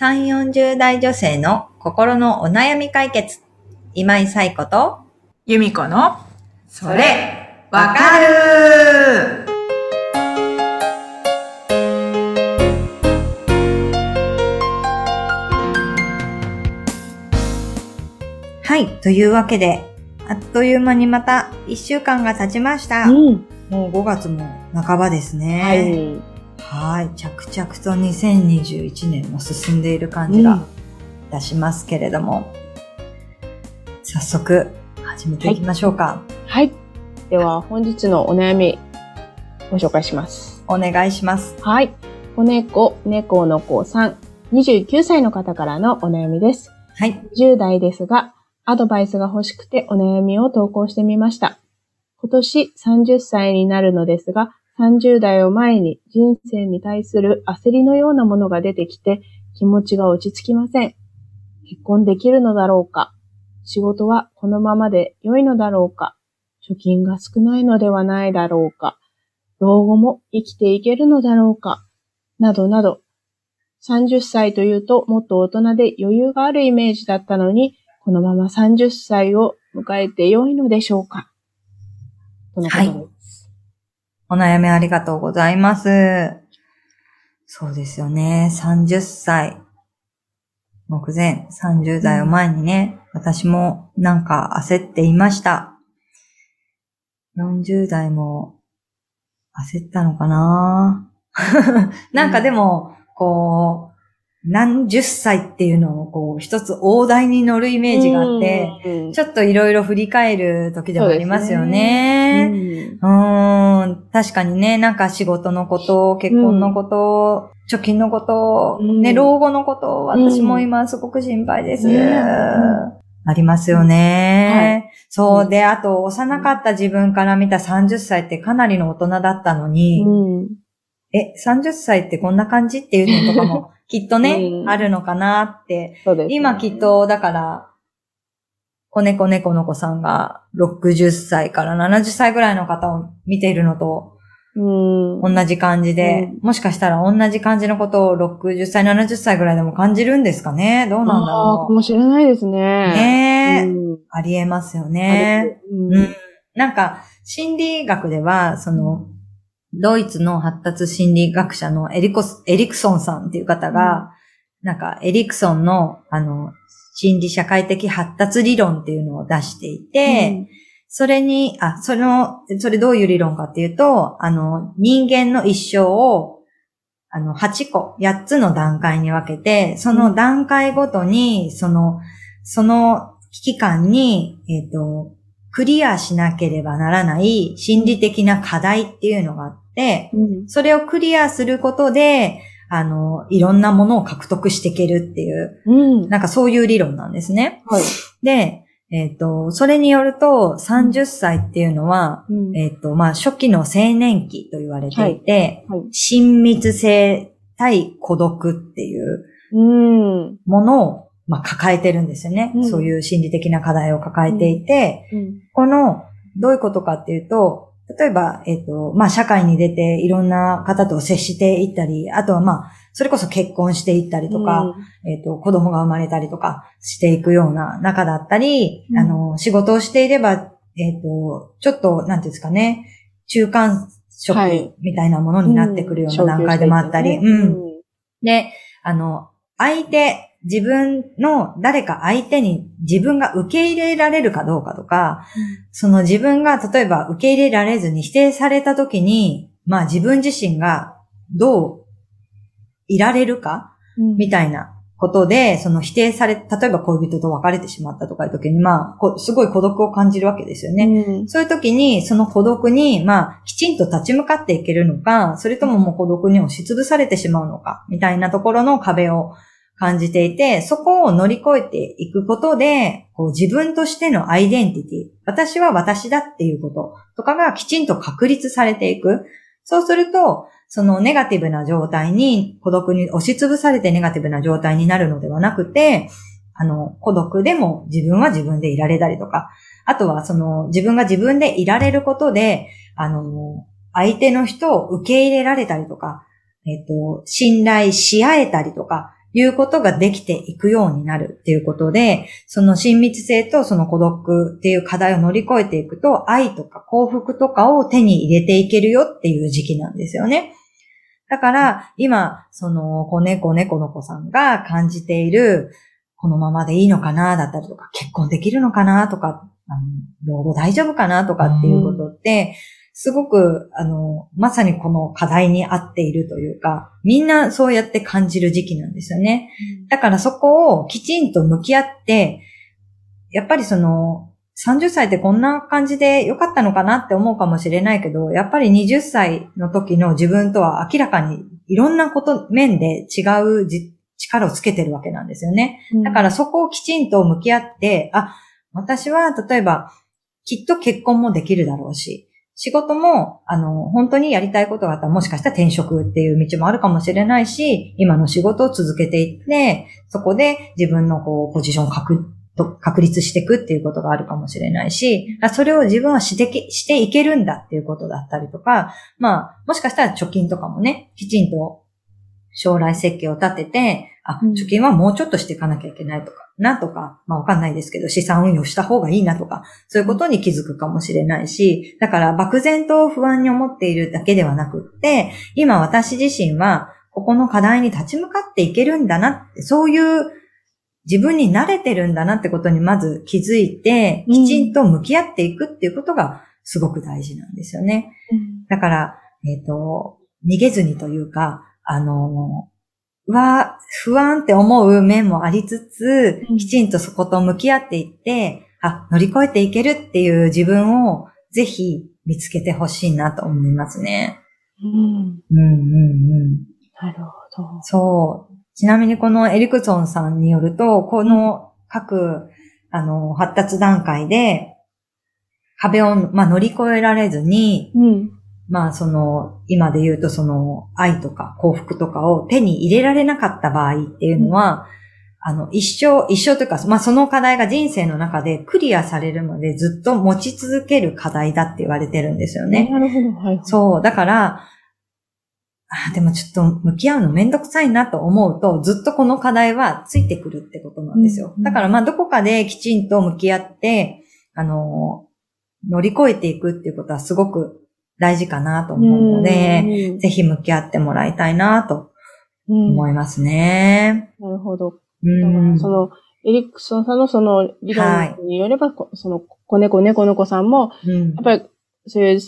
3、40代女性の心のお悩み解決。今井彩子と、由美子の、それ、わかるはい。というわけで、あっという間にまた1週間が経ちました。うん。もう5月も半ばですね。はい。はい。着々と2021年も進んでいる感じがいたしますけれども、早速始めていきましょうか。はい。では、本日のお悩み、ご紹介します。お願いします。はい。子猫、猫の子さん、29歳の方からのお悩みです。はい。10代ですが、アドバイスが欲しくてお悩みを投稿してみました。今年30歳になるのですが、30代を前に人生に対する焦りのようなものが出てきて気持ちが落ち着きません。結婚できるのだろうか。仕事はこのままで良いのだろうか。貯金が少ないのではないだろうか。老後も生きていけるのだろうか。などなど、30歳というともっと大人で余裕があるイメージだったのに、このまま30歳を迎えて良いのでしょうか。とのことです。お悩みありがとうございます。そうですよね。30歳。目前、30代を前にね、私もなんか焦っていました。40代も焦ったのかな？なんかでも、こう、何十歳っていうのをこう、一つ大台に乗るイメージがあって、うん、ちょっといろいろ振り返る時でもありますよね。うん。うーん、確かにね、なんか仕事のこと、結婚のこと、貯金のこと、うん。ね、老後のこと、私も今すごく心配です。ねありますよね。はそう。うで、あと、幼かった自分から見た30歳ってかなりの大人だったのに、うん。え、30歳ってこんな感じっていうのとかもきっとね、うん。あるのかなって。そうですね。今きっと、だから、子猫猫の子さんが60歳から70歳ぐらいの方を見ているのとうん、同じ感じで、もしかしたら同じ感じのことを60歳、70歳ぐらいでも感じるんですかね？どうなんだあーかろもしれないですう。ね。ねえ、うん。ありえますよね。うん。うん。なんか、心理学では、その、ドイツの発達心理学者のエリコスエリクソンさんっていう方が、なんか、エリクソンの、あの、心理社会的発達理論っていうのを出していて、それに、あ、その、それどういう理論かっていうと、あの、人間の一生を、あの、8個、8つの段階に分けて、その段階ごとに、その、その期間に、えっ、と、クリアしなければならない心理的な課題っていうのがあって、うんそれをクリアすることで、あの、いろんなものを獲得していけるっていう、うん。なんかそういう理論なんですね。はい。で、えっ、と、それによると、30歳っていうのは、うんえっ、と、まあ、初期の青年期と言われていて、はい。親密性対孤独っていううん。ものを、まあ、抱えてるんですよね、うんそういう心理的な課題を抱えていて、うん。この、どういうことかっていうと、例えば、えっ、と、まあ、社会に出ていろんな方と接していったり、あとはまあ、それこそ結婚していったりとか、えっ、と、子供が生まれたりとかしていくような中だったり、うん。あの、仕事をしていれば、えっ、と、ちょっと、なんていうんですかね、中間職はい。みたいなものになってくるような段階でもあったり、うんうん。で、あの、相手、自分の誰か相手に自分が受け入れられるかどうかとか、その自分が例えば受け入れられずに否定された時に、まあ自分自身がどういられるかうん。みたいなことで、その否定され、例えば恋人と別れてしまったとかいう時に、まあ、こすごい孤独を感じるわけですよね。うん。そういう時に、その孤独に、まあ、きちんと立ち向かっていけるのか、それとももう孤独に押しつぶされてしまうのか、みたいなところの壁を感じていて、そこを乗り越えていくことで、こう自分としてのアイデンティティ、私は私だっていうこととかがきちんと確立されていく。そうすると、そのネガティブな状態に、孤独に押しつぶされてネガティブな状態になるのではなくて、あの、孤独でも自分は自分でいられたりとか、あとはその自分が自分でいられることで、あの、相手の人を受け入れられたりとか、えっ、と、信頼し合えたりとか、いうことができていくようになるっていうことで、その親密性とその孤独っていう課題を乗り越えていくと、愛とか幸福とかを手に入れていけるよっていう時期なんですよね。だから、今、その、子猫猫の子さんが感じている、このままでいいのかな、だったりとか、結婚できるのかな、とか、あの、老後大丈夫かな、とかっていうことって、すごく、あの、まさにこの課題に合っているというか、みんなそうやって感じる時期なんですよね。だからそこをきちんと向き合って、やっぱりその、30歳ってこんな感じで良かったのかなって思うかもしれないけど、やっぱり20歳の時の自分とは明らかにいろんなこと、面で違う力をつけてるわけなんですよね。だからそこをきちんと向き合って、あ、私は例えば、きっと結婚もできるだろうし、仕事も、あの、本当にやりたいことがあったら、もしかしたら転職っていう道もあるかもしれないし、今の仕事を続けていって、そこで自分のこう、ポジションを確確立していくっていうことがあるかもしれないし、それを自分はしてしていけるんだっていうことだったりとか、まあ、もしかしたら貯金とかもね、きちんと将来設計を立てて、あ、貯金はもうちょっとしていかなきゃいけないとか、なんとか、まあわかんないですけど、資産運用した方がいいなとか、そういうことに気づくかもしれないし、だから漠然と不安に思っているだけではなくって、今私自身は、ここの課題に立ち向かっていけるんだなって、そういう自分に慣れてるんだなってことにまず気づいて、きちんと向き合っていくっていうことがすごく大事なんですよね。うん、だから、えっ、ー、と、逃げずにというか、あの、は、不安って思う面もありつつ、きちんとそこと向き合っていって、あ、乗り越えていけるっていう自分をぜひ見つけてほしいなと思いますね。うん。うんうんうん。なるほど。そう。ちなみにこのエリクソンさんによると、この各、あの、発達段階で、壁を、まあ、乗り越えられずに、うん、まあ、その、今で言うとその、愛とか幸福とかを手に入れられなかった場合っていうのは、うん、あの、一生、一生というか、まあ、その課題が人生の中でクリアされるまでずっと持ち続ける課題だって言われてるんですよね。なるほど。はい。そう。だから、あでもちょっと向き合うのめんどくさいなと思うと、ずっとこの課題はついてくるってことなんですよ。だからまあどこかできちんと向き合って、あの、乗り越えていくっていうことはすごく大事かなと思うので、ぜひ向き合ってもらいたいなと思いますね。なるほど。うん、その、エリクソンさんのその理論によれば、はい、その子猫猫の子さんも、やっぱりそういう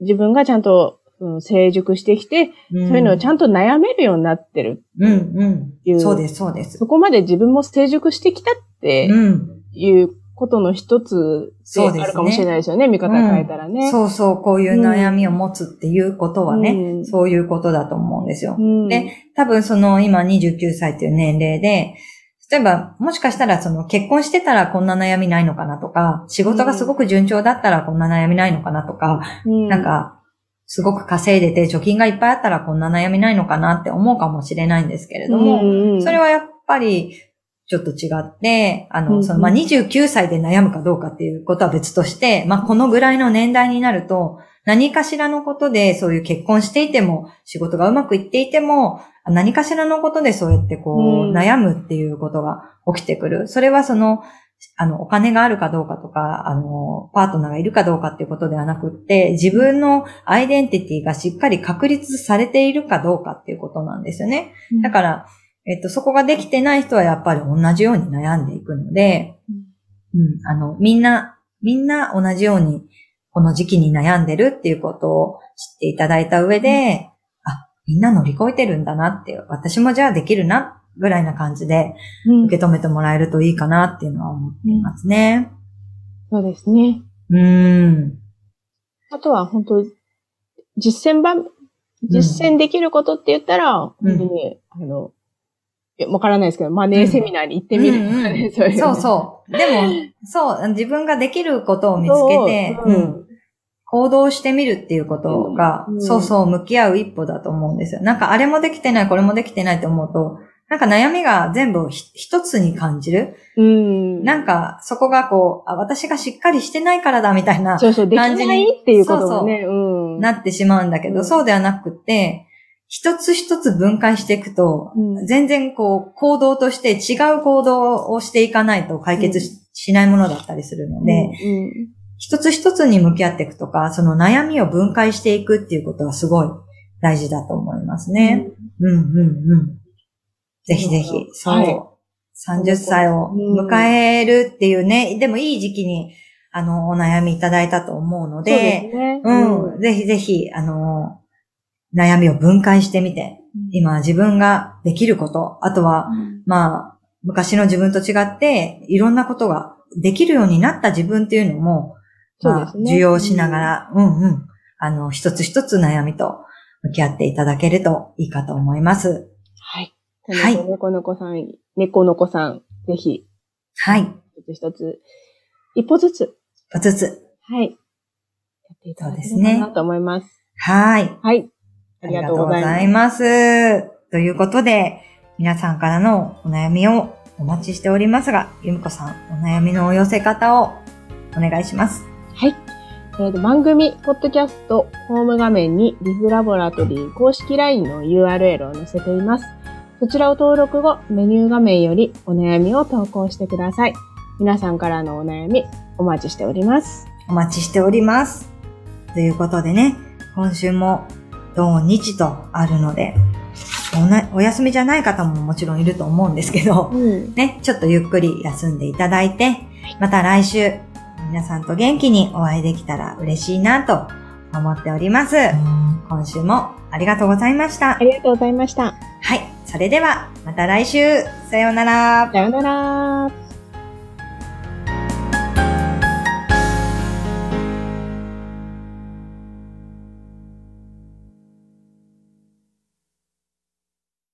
自分がちゃんとうん、成熟してきて、うん、そういうのをちゃんと悩めるようになってる。うんうん。そうです、そうです。そこまで自分も成熟してきたっていうことの一つであるかもしれないですよね、ね見方変えたらね、うん、そうそう、こういう悩みを持つっていうことはね、うん、そういうことだと思うんですよ。で、多分その今29歳という年齢で、例えば、もしかしたら、その、結婚してたらこんな悩みないのかなとか、仕事がすごく順調だったらこんな悩みないのかなとか、うん、なんか、すごく稼いでて貯金がいっぱいあったらこんな悩みないのかなって思うかもしれないんですけれども、それはやっぱりちょっと違って、あの、その、まあ、29歳で悩むかどうかっていうことは別として、まあ、このぐらいの年代になると、何かしらのことでそういう結婚していても、仕事がうまくいっていても、何かしらのことでそうやってこう、悩むっていうことが起きてくる。それはその、あの、お金があるかどうかとか、あの、パートナーがいるかどうかっていうことではなくって、自分のアイデンティティがしっかり確立されているかどうかっていうことなんですよね。だから、えっと、そこができてない人はやっぱり同じように悩んでいくので、うん、あの、みんな、みんな同じように、この時期に悩んでるっていうことを知っていただいた上で、あ、みんな乗り越えてるんだなって私もじゃあできるなぐらいな感じで受け止めてもらえるといいかなっていうのは思っていますね。そうですね。うん。あとは本当実践版、実践できることって言ったら、本当に、あの、わからないですけど、マネーセミナーに行ってみるとかね、そうそうそう。でも、そう、自分ができることを見つけて、うん、行動してみるっていうことが、うん、そうそう向き合う一歩だと思うんですよ。なんかあれもできてない、これもできてないと思うと、なんか悩みが全部一つに感じる。うん。なんか、そこがこう、あ、私がしっかりしてないからだみたいな感じに。そうそう、できないっていうことがね。そうそう、うん、なってしまうんだけど、うん、そうではなくて、一つ一つ分解していくと、うん全然こう、行動として違う行動をしていかないと解決し,、しないものだったりするので、うん一つ一つに向き合っていくとか、その悩みを分解していくっていうことはすごい大事だと思いますね。うん、うん、うん。ぜひぜひ、そう。はい30歳を迎えるっていうね、でもいい時期に、あの、お悩みいただいたと思うのそうで、ね。うん、ぜひぜひ、あの、悩みを分解してみて、今自分ができること、あとは、まあ、昔の自分と違って、いろんなことができるようになった自分っていうのも、まあ、ね受容しながら、うんうん、あの、一つ一つ悩みと向き合っていただけるといいかと思います。はい。はい猫の子さん、猫の子さん、ぜひ、はい。一つ一つ、一歩ずつ、一つずつ。はい。やっていただけれそうですねばなと思います。はい。はい。ありがとうございます。ということで、皆さんからのお悩みをお待ちしておりますが、ゆみこさん、お悩みのお寄せ方をお願いします。はい。えーと番組、ポッドキャスト、ホーム画面に、リズラボラトリー公式 LINE の URL を載せています。そちらを登録後、メニュー画面よりお悩みを投稿してください。皆さんからのお悩み、お待ちしております。お待ちしております。ということでね、今週も土日とあるので、おなお休みじゃない方ももちろんいると思うんですけど、うん。ね、ちょっとゆっくり休んでいただいて、また来週、皆さんと元気にお会いできたら嬉しいなと思っております。今週もありがとうございましたあ。りがとうございました。はい。それでは、また来週、さようなら。さようなら。